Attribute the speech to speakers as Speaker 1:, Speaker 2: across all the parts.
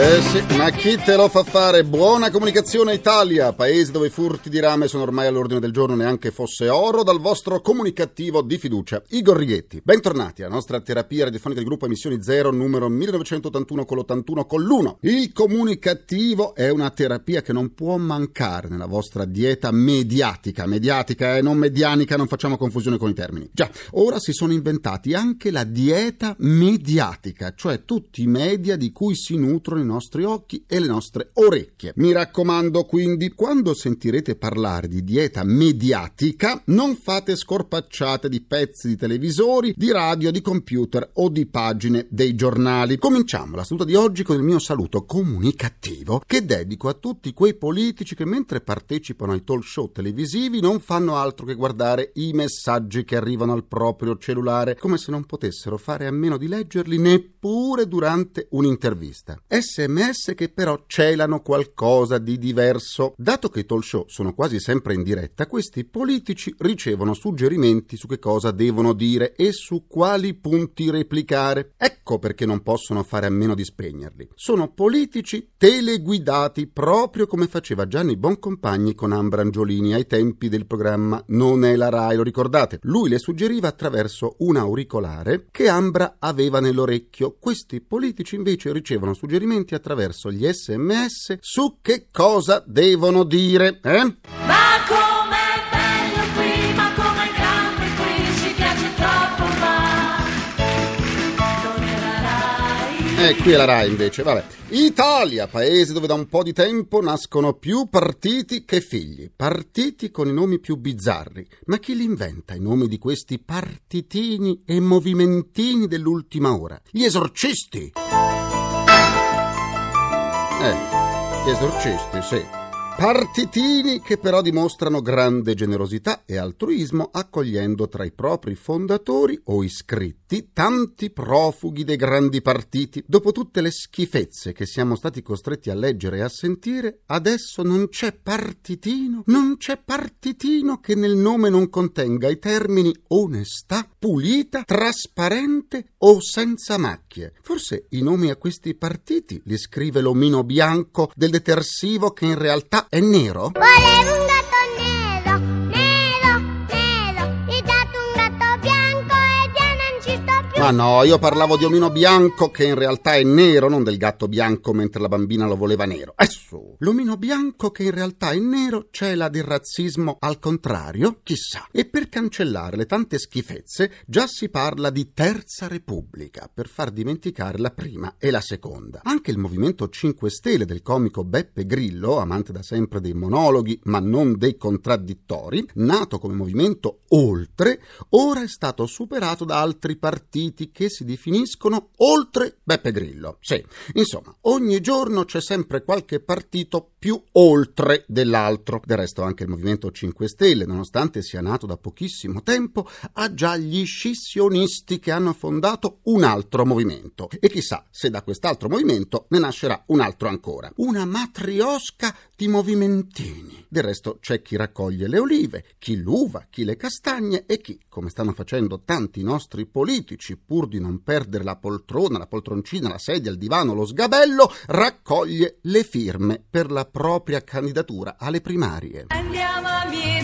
Speaker 1: Eh sì, ma chi te lo fa fare? Buona comunicazione Italia, paese dove i furti di rame sono ormai all'ordine del giorno neanche fosse oro, dal vostro comunicativo di fiducia, Igor Righetti. Bentornati alla nostra terapia radiofonica del gruppo Emissioni Zero, numero 1981 con l'81 con l'1. Il comunicativo è una terapia che non può mancare nella vostra dieta mediatica, mediatica e non medianica, non facciamo confusione con i termini. Già, ora si sono inventati anche la dieta mediatica, cioè tutti i media di cui si nutrono nostri occhi e le nostre orecchie. Mi raccomando quindi, quando sentirete parlare di dieta mediatica, non fate scorpacciate di pezzi di televisori, di radio, di computer o di pagine dei giornali. Cominciamo la seduta di oggi con il mio saluto comunicativo che dedico a tutti quei politici che mentre partecipano ai talk show televisivi non fanno altro che guardare i messaggi che arrivano al proprio cellulare, come se non potessero fare a meno di leggerli neppure durante un'intervista. Esse sms che però celano qualcosa di diverso. Dato che i talk show sono quasi sempre in diretta, questi politici ricevono suggerimenti su che cosa devono dire e su quali punti replicare. Ecco perché non possono fare a meno di spegnerli. Sono politici teleguidati proprio come faceva Gianni Boncompagni con Ambra Angiolini ai tempi del programma Non è la Rai, lo ricordate? Lui le suggeriva attraverso un auricolare che Ambra aveva nell'orecchio. Questi politici invece ricevono suggerimenti suggerimenti attraverso gli sms su che cosa devono dire. Eh?
Speaker 2: Ma com'è bello qui, ma com'è grande qui, ci piace troppo ma non è la Rai.
Speaker 1: Eh, qui è la Rai invece, vabbè. Italia, paese dove da un po' di tempo nascono più partiti che figli. Partiti con i nomi più bizzarri. Ma chi li inventa i nomi di questi partitini e movimentini dell'ultima ora? Gli esorcisti! Eh, gli esorcisti, sì. Partitini che però dimostrano grande generosità e altruismo accogliendo tra i propri fondatori o iscritti tanti profughi dei grandi partiti. Dopo tutte le schifezze che siamo stati costretti a leggere e a sentire, adesso non c'è partitino, non c'è partitino che nel nome non contenga i termini onestà, pulita, trasparente o senza macchie. Forse i nomi a questi partiti li scrive l'omino bianco del detersivo che in realtà è nero?
Speaker 3: Volevo un
Speaker 1: Ma no, io parlavo di omino bianco che in realtà è nero, non del gatto bianco mentre la bambina lo voleva nero. Esso, l'omino bianco che in realtà è nero cela del razzismo al contrario? Chissà. E per cancellare le tante schifezze già si parla di Terza Repubblica per far dimenticare la prima e la seconda. Anche il movimento 5 Stelle del comico Beppe Grillo, amante da sempre dei monologhi ma non dei contraddittori, nato come movimento oltre, ora è stato superato da altri partiti che si definiscono oltre Beppe Grillo. Sì, insomma, ogni giorno c'è sempre qualche partito più oltre dell'altro. Del resto anche il Movimento 5 Stelle, nonostante sia nato da pochissimo tempo, ha già gli scissionisti che hanno fondato un altro movimento. E chissà se da quest'altro movimento ne nascerà un altro ancora. Una matriosca di movimentini. Del resto c'è chi raccoglie le olive, chi l'uva, chi le castagne e chi, come stanno facendo tanti nostri politici, pur di non perdere la poltrona, la poltroncina, la sedia, il divano, lo sgabello, raccoglie le firme per la propria candidatura alle primarie.
Speaker 2: Andiamo a mietere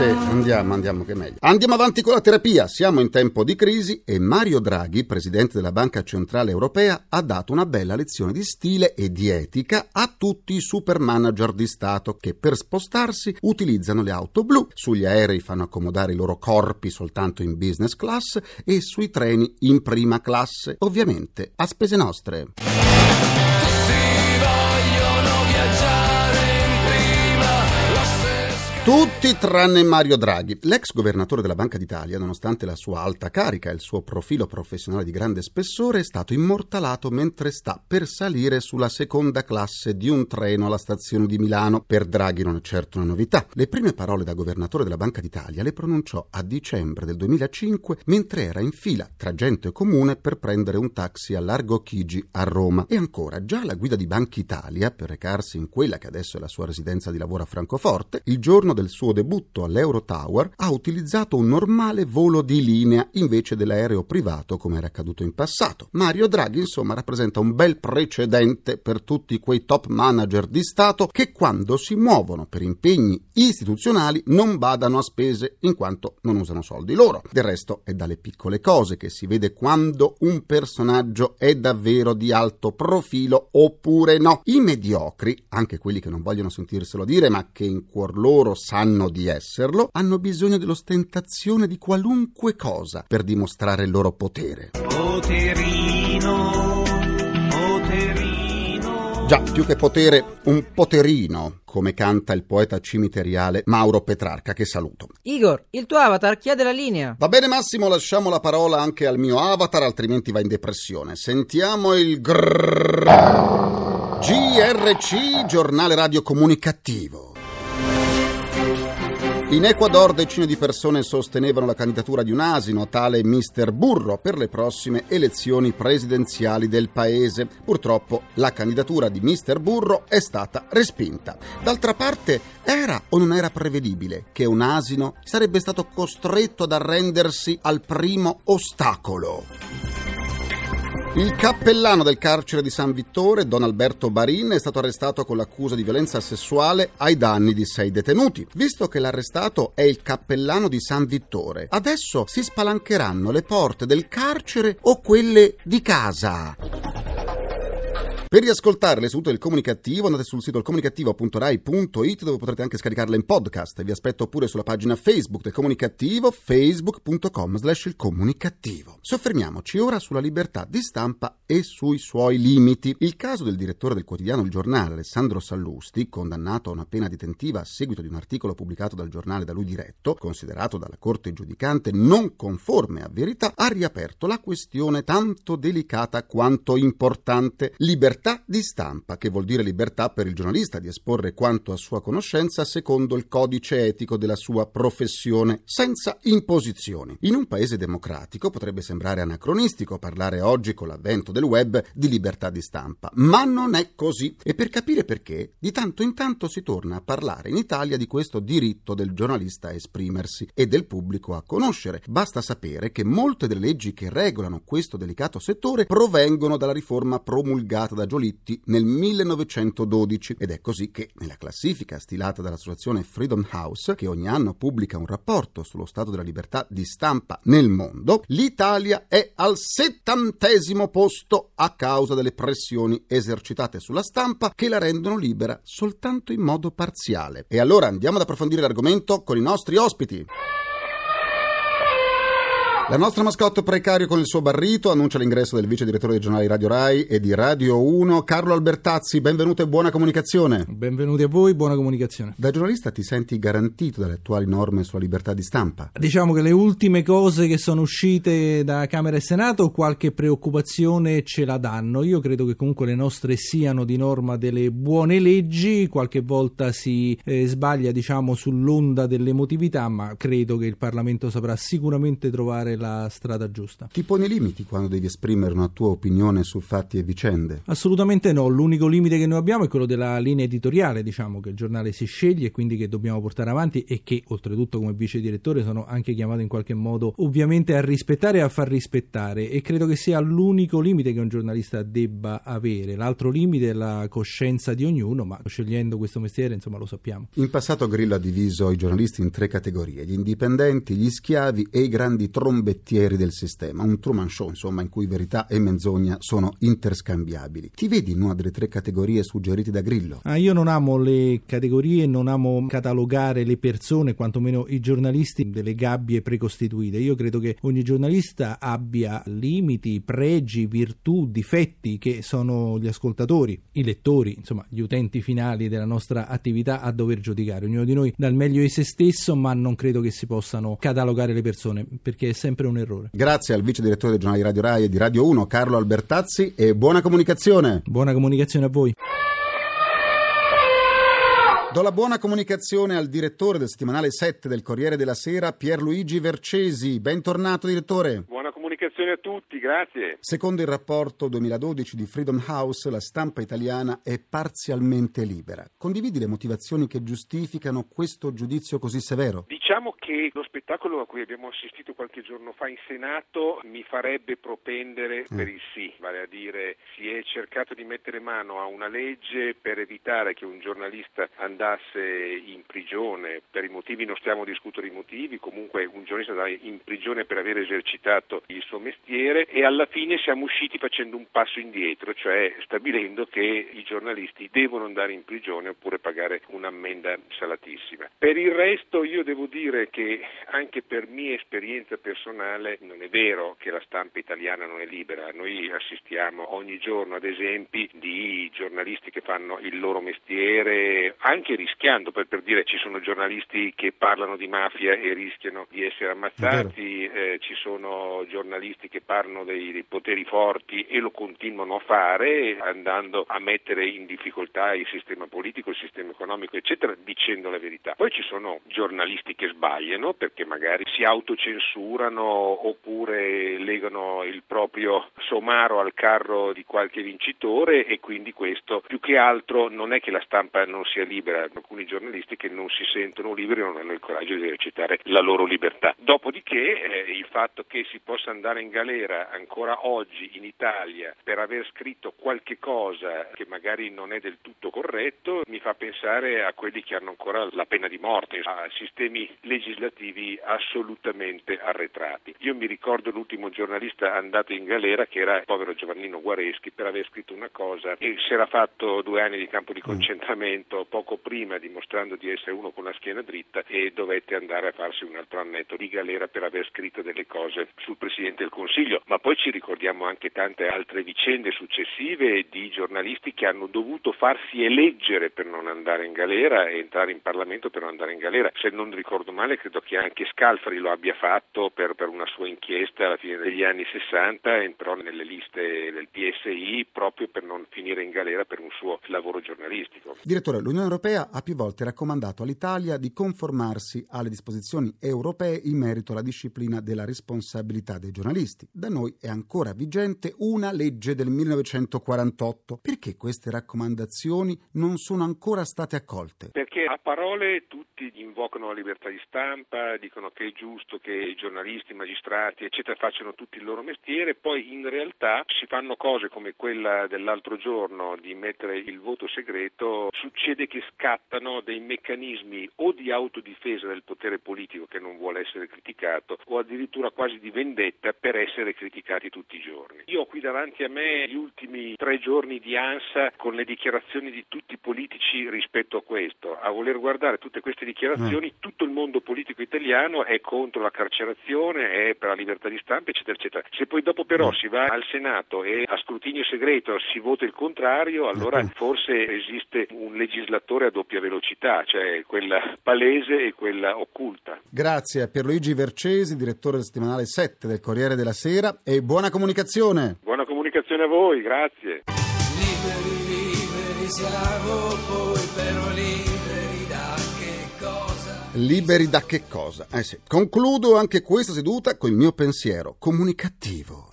Speaker 1: Sì, andiamo, andiamo che meglio. Andiamo avanti con la terapia. Siamo in tempo di crisi e Mario Draghi, presidente della Banca Centrale Europea, ha dato una bella lezione di stile e di etica a tutti i super manager di Stato che per spostarsi utilizzano le auto blu, sugli aerei fanno accomodare i loro corpi soltanto in business class e sui treni in prima classe, ovviamente a spese nostre. Tutti tutti tranne Mario Draghi. L'ex governatore della Banca d'Italia, nonostante la sua alta carica e il suo profilo professionale di grande spessore, è stato immortalato mentre sta per salire sulla seconda classe di un treno alla stazione di Milano. Per Draghi non è certo una novità. Le prime parole da governatore della Banca d'Italia le pronunciò a dicembre del 2005 mentre era in fila tra gente comune per prendere un taxi a Largo Chigi a Roma. E ancora, già alla guida di Banca Italia, per recarsi in quella che adesso è la sua residenza di lavoro a Francoforte, il giorno del suo debutto all'Eurotower ha utilizzato un normale volo di linea invece dell'aereo privato come era accaduto in passato. Mario Draghi insomma rappresenta un bel precedente per tutti quei top manager di Stato che quando si muovono per impegni istituzionali non badano a spese in quanto non usano soldi loro. Del resto è dalle piccole cose che si vede quando un personaggio è davvero di alto profilo oppure no. I mediocri, anche quelli che non vogliono sentirselo dire ma che in cuor loro sanno di esserlo, hanno bisogno dell'ostentazione di qualunque cosa per dimostrare il loro potere.
Speaker 4: Poterino, poterino.
Speaker 1: Già, più che potere, un poterino, come canta il poeta cimiteriale Mauro Petrarca, che saluto.
Speaker 5: Igor, il tuo avatar chiede la linea.
Speaker 1: Va bene Massimo, lasciamo la parola anche al mio avatar, altrimenti va in depressione. Sentiamo il grrrr. GRC, giornale radio comunicativo. In Ecuador decine di persone sostenevano la candidatura di un asino, tale Mr. Burro, per le prossime elezioni presidenziali del paese. Purtroppo la candidatura di Mr. Burro è stata respinta. D'altra parte, era o non era prevedibile che un asino sarebbe stato costretto ad arrendersi al primo ostacolo? Il cappellano del carcere di San Vittore, Don Alberto Barin, è stato arrestato con l'accusa di violenza sessuale ai danni di sei detenuti. Visto che l'arrestato è il cappellano di San Vittore, adesso si spalancheranno le porte del carcere o quelle di casa? Per riascoltare le sedute del comunicativo andate sul sito comunicativo.rai.it dove potrete anche scaricarle in podcast. Vi aspetto pure sulla pagina Facebook del comunicativo facebook.com slash il comunicativo. Soffermiamoci ora sulla libertà di stampa e sui suoi limiti. Il caso del direttore del quotidiano Il Giornale, Alessandro Sallusti, condannato a una pena detentiva a seguito di un articolo pubblicato dal giornale da lui diretto, considerato dalla Corte giudicante non conforme a verità, ha riaperto la questione tanto delicata quanto importante. Libertà di stampa, che vuol dire libertà per il giornalista di esporre quanto a sua conoscenza secondo il codice etico della sua professione, senza imposizioni. In un paese democratico potrebbe sembrare anacronistico parlare oggi con l'avvento del web di libertà di stampa, ma non è così. E per capire perché, di tanto in tanto si torna a parlare in Italia di questo diritto del giornalista a esprimersi e del pubblico a conoscere. Basta sapere che molte delle leggi che regolano questo delicato settore provengono dalla riforma promulgata da Giolitti nel 1912 ed è così che nella classifica stilata dall'associazione Freedom House, che ogni anno pubblica un rapporto sullo stato della libertà di stampa nel mondo, l'Italia è al settantesimo posto a causa delle pressioni esercitate sulla stampa che la rendono libera soltanto in modo parziale. E allora andiamo ad approfondire l'argomento con i nostri ospiti. La nostra mascotte precario con il suo barrito annuncia l'ingresso del vice direttore dei giornali Radio Rai e di Radio 1, Carlo Albertazzi. Benvenuto e buona comunicazione.
Speaker 6: Benvenuti a voi, buona comunicazione.
Speaker 1: Da giornalista ti senti garantito dalle attuali norme sulla libertà di stampa?
Speaker 6: Diciamo che le ultime cose che sono uscite da Camera e Senato qualche preoccupazione ce la danno. Io credo che comunque le nostre siano di norma delle buone leggi, qualche volta si eh, sbaglia diciamo sull'onda dell'emotività, ma credo che il Parlamento saprà sicuramente trovare la strada giusta.
Speaker 1: Ti poni limiti quando devi esprimere una tua opinione su fatti e vicende?
Speaker 6: Assolutamente no, l'unico limite che noi abbiamo è quello della linea editoriale, diciamo che il giornale si sceglie e quindi che dobbiamo portare avanti e che oltretutto come vice direttore sono anche chiamato in qualche modo ovviamente a rispettare e a far rispettare e credo che sia l'unico limite che un giornalista debba avere. L'altro limite è la coscienza di ognuno, ma scegliendo questo mestiere insomma lo sappiamo.
Speaker 1: In passato Grillo ha diviso i giornalisti in tre categorie, gli indipendenti, gli schiavi e i grandi trombetti ciavettieri del sistema, un Truman Show, insomma, in cui verità e menzogna sono interscambiabili. Ti vedi in una delle tre categorie suggerite da Grillo?
Speaker 6: Ah, io non amo le categorie, non amo catalogare le persone, quantomeno i giornalisti, delle gabbie precostituite. Io credo che ogni giornalista abbia limiti, pregi, virtù, difetti che sono gli ascoltatori, i lettori, insomma, gli utenti finali della nostra attività a dover giudicare. Ognuno di noi dà il meglio di se stesso, ma non credo che si possano catalogare le persone, perché è sempre un errore.
Speaker 1: Grazie al vice direttore del giornale di Radio Rai e di Radio 1, Carlo Albertazzi, e buona comunicazione.
Speaker 6: Buona comunicazione a voi.
Speaker 1: Do la buona comunicazione al direttore del settimanale 7 del Corriere della Sera, Pierluigi Vercesi. Bentornato, direttore.
Speaker 4: Buona comunicazione a tutti, grazie.
Speaker 1: Secondo il rapporto 2012 di Freedom House, la stampa italiana è parzialmente libera. Condividi le motivazioni che giustificano questo giudizio così severo?
Speaker 4: Diciamo che lo spettacolo a cui abbiamo assistito qualche giorno fa in Senato mi farebbe propendere per il sì, vale a dire si è cercato di mettere mano a una legge per evitare che un giornalista andasse in prigione, per i motivi non stiamo a discutere i motivi, comunque un giornalista andava in prigione per aver esercitato il suo mestiere e alla fine siamo usciti facendo un passo indietro, cioè stabilendo che i giornalisti devono andare in prigione oppure pagare un'ammenda salatissima. Per il resto io devo dire che anche per mia esperienza personale non è vero che la stampa italiana non è libera, noi assistiamo ogni giorno ad esempi di giornalisti che fanno il loro mestiere anche rischiando, per, per dire ci sono giornalisti che parlano di mafia e rischiano di essere ammazzati, eh, ci sono giornalisti che parlano dei, dei poteri forti e lo continuano a fare andando a mettere in difficoltà il sistema politico, il sistema economico eccetera dicendo la verità. Poi ci sono giornalisti che sbagliano perché magari si autocensurano oppure legano il proprio somaro al carro di qualche vincitore e quindi questo più che altro non è che la stampa non sia libera, alcuni giornalisti che non si sentono liberi non hanno il coraggio di esercitare la loro libertà. Dopodiché eh, il fatto che si possa andare in galera ancora oggi in Italia per aver scritto qualche cosa che magari non è del tutto corretto mi fa pensare a quelli che hanno ancora la pena di morte, a sistemi legislativi assolutamente arretrati. Io mi ricordo l'ultimo giornalista andato in galera che era il povero Giovannino Guareschi per aver scritto una cosa e si era fatto due anni di campo di concentramento poco prima dimostrando di essere uno con la schiena dritta e dovette andare a farsi un altro annetto di galera per aver scritto delle cose sul Presidente del Consiglio, ma poi ci ricordiamo anche tante altre vicende successive di giornalisti che hanno dovuto farsi eleggere per non andare in galera e entrare in Parlamento per non andare in galera. Se non ricordo male credo che anche Scalfari lo abbia fatto per, per una sua inchiesta alla fine degli anni 60, entrò nelle liste del PSI proprio per non finire in galera per un suo lavoro giornalistico.
Speaker 1: Direttore, l'Unione Europea ha più volte raccomandato all'Italia di conformarsi alle disposizioni europee in merito alla disciplina della responsabilità dei giornalisti. Da noi è ancora vigente una legge del 1948. Perché queste raccomandazioni non sono ancora state accolte?
Speaker 4: Perché a parole tutti invocano la libertà di stampa, dicono che è giusto che i giornalisti, i magistrati, eccetera, facciano tutti il loro mestiere, poi in realtà si fanno cose come quella dell'altro giorno di mettere il voto segreto, succede che scattano dei meccanismi o di autodifesa del potere politico che non vuole essere criticato o addirittura quasi di vendetta per essere criticati tutti i giorni. Io ho qui davanti a me gli ultimi tre giorni di ANSA con le dichiarazioni di tutti i politici rispetto a questo. A voler guardare tutte queste dichiarazioni, tutto il mondo politico italiano è contro la carcerazione, è per la libertà di stampa, eccetera, eccetera. Se poi dopo però si va al Senato e a scrutinio segreto si vota il contrario, allora forse esiste un legislatore a doppia velocità, cioè quella palese e quella occulta.
Speaker 1: Grazie a Pierluigi Vercesi, direttore del settimanale 7 del Corriere della Sera e buona comunicazione.
Speaker 4: Buona comunicazione a voi, grazie.
Speaker 7: Liberi, liberi siamo poi però liberi?
Speaker 1: Liberi da che cosa? Eh sì. Concludo anche questa seduta con il mio pensiero comunicativo.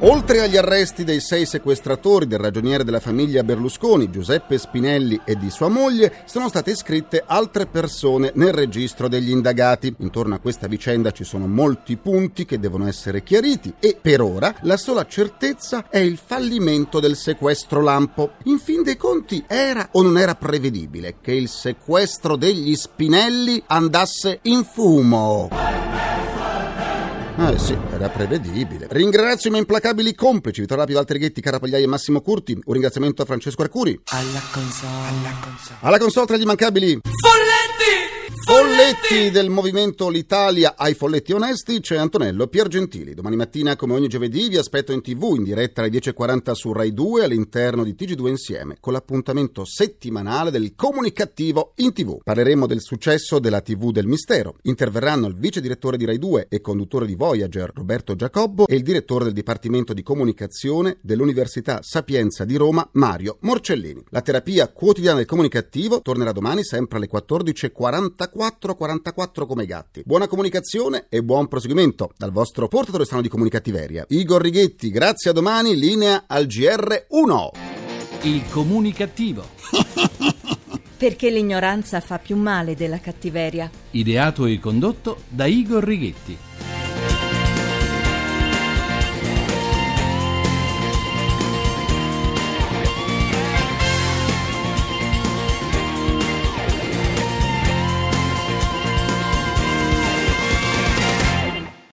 Speaker 1: Oltre agli arresti dei sei sequestratori del ragioniere della famiglia Berlusconi, Giuseppe Spinelli e di sua moglie, sono state iscritte altre persone nel registro degli indagati. Intorno a questa vicenda ci sono molti punti che devono essere chiariti e per ora la sola certezza è il fallimento del sequestro lampo. In fin dei conti era o non era prevedibile che il sequestro degli Spinelli andasse in fumo? Eh sì, era prevedibile. Ringrazio i miei implacabili complici, Vittorio Rapido, Walter Ghetti, Carapagliai e Massimo Curti. Un ringraziamento a Francesco Arcuri.
Speaker 7: Alla console, alla console.
Speaker 1: Alla console tra gli immancabili Folletti! Del movimento L'Italia ai folletti onesti c'è Antonello Piergentili. Domani mattina, come ogni giovedì, vi aspetto in tv in diretta alle 10.40 su Rai 2 all'interno di TG2 Insieme con l'appuntamento settimanale del comunicativo in tv. Parleremo del successo della tv del mistero. Interverranno il vice direttore di Rai 2 e conduttore di Voyager Roberto Giacobbo e il direttore del Dipartimento di Comunicazione dell'Università Sapienza di Roma Mario Morcellini. La terapia quotidiana del comunicativo tornerà domani sempre alle 14.44 44 come i gatti. Buona comunicazione e buon proseguimento dal vostro portatore strano di comunicattiveria. Igor Righetti, grazie a domani, linea al GR1.
Speaker 8: Il comunicativo.
Speaker 9: Perché l'ignoranza fa più male della cattiveria.
Speaker 8: Ideato e condotto da Igor Righetti.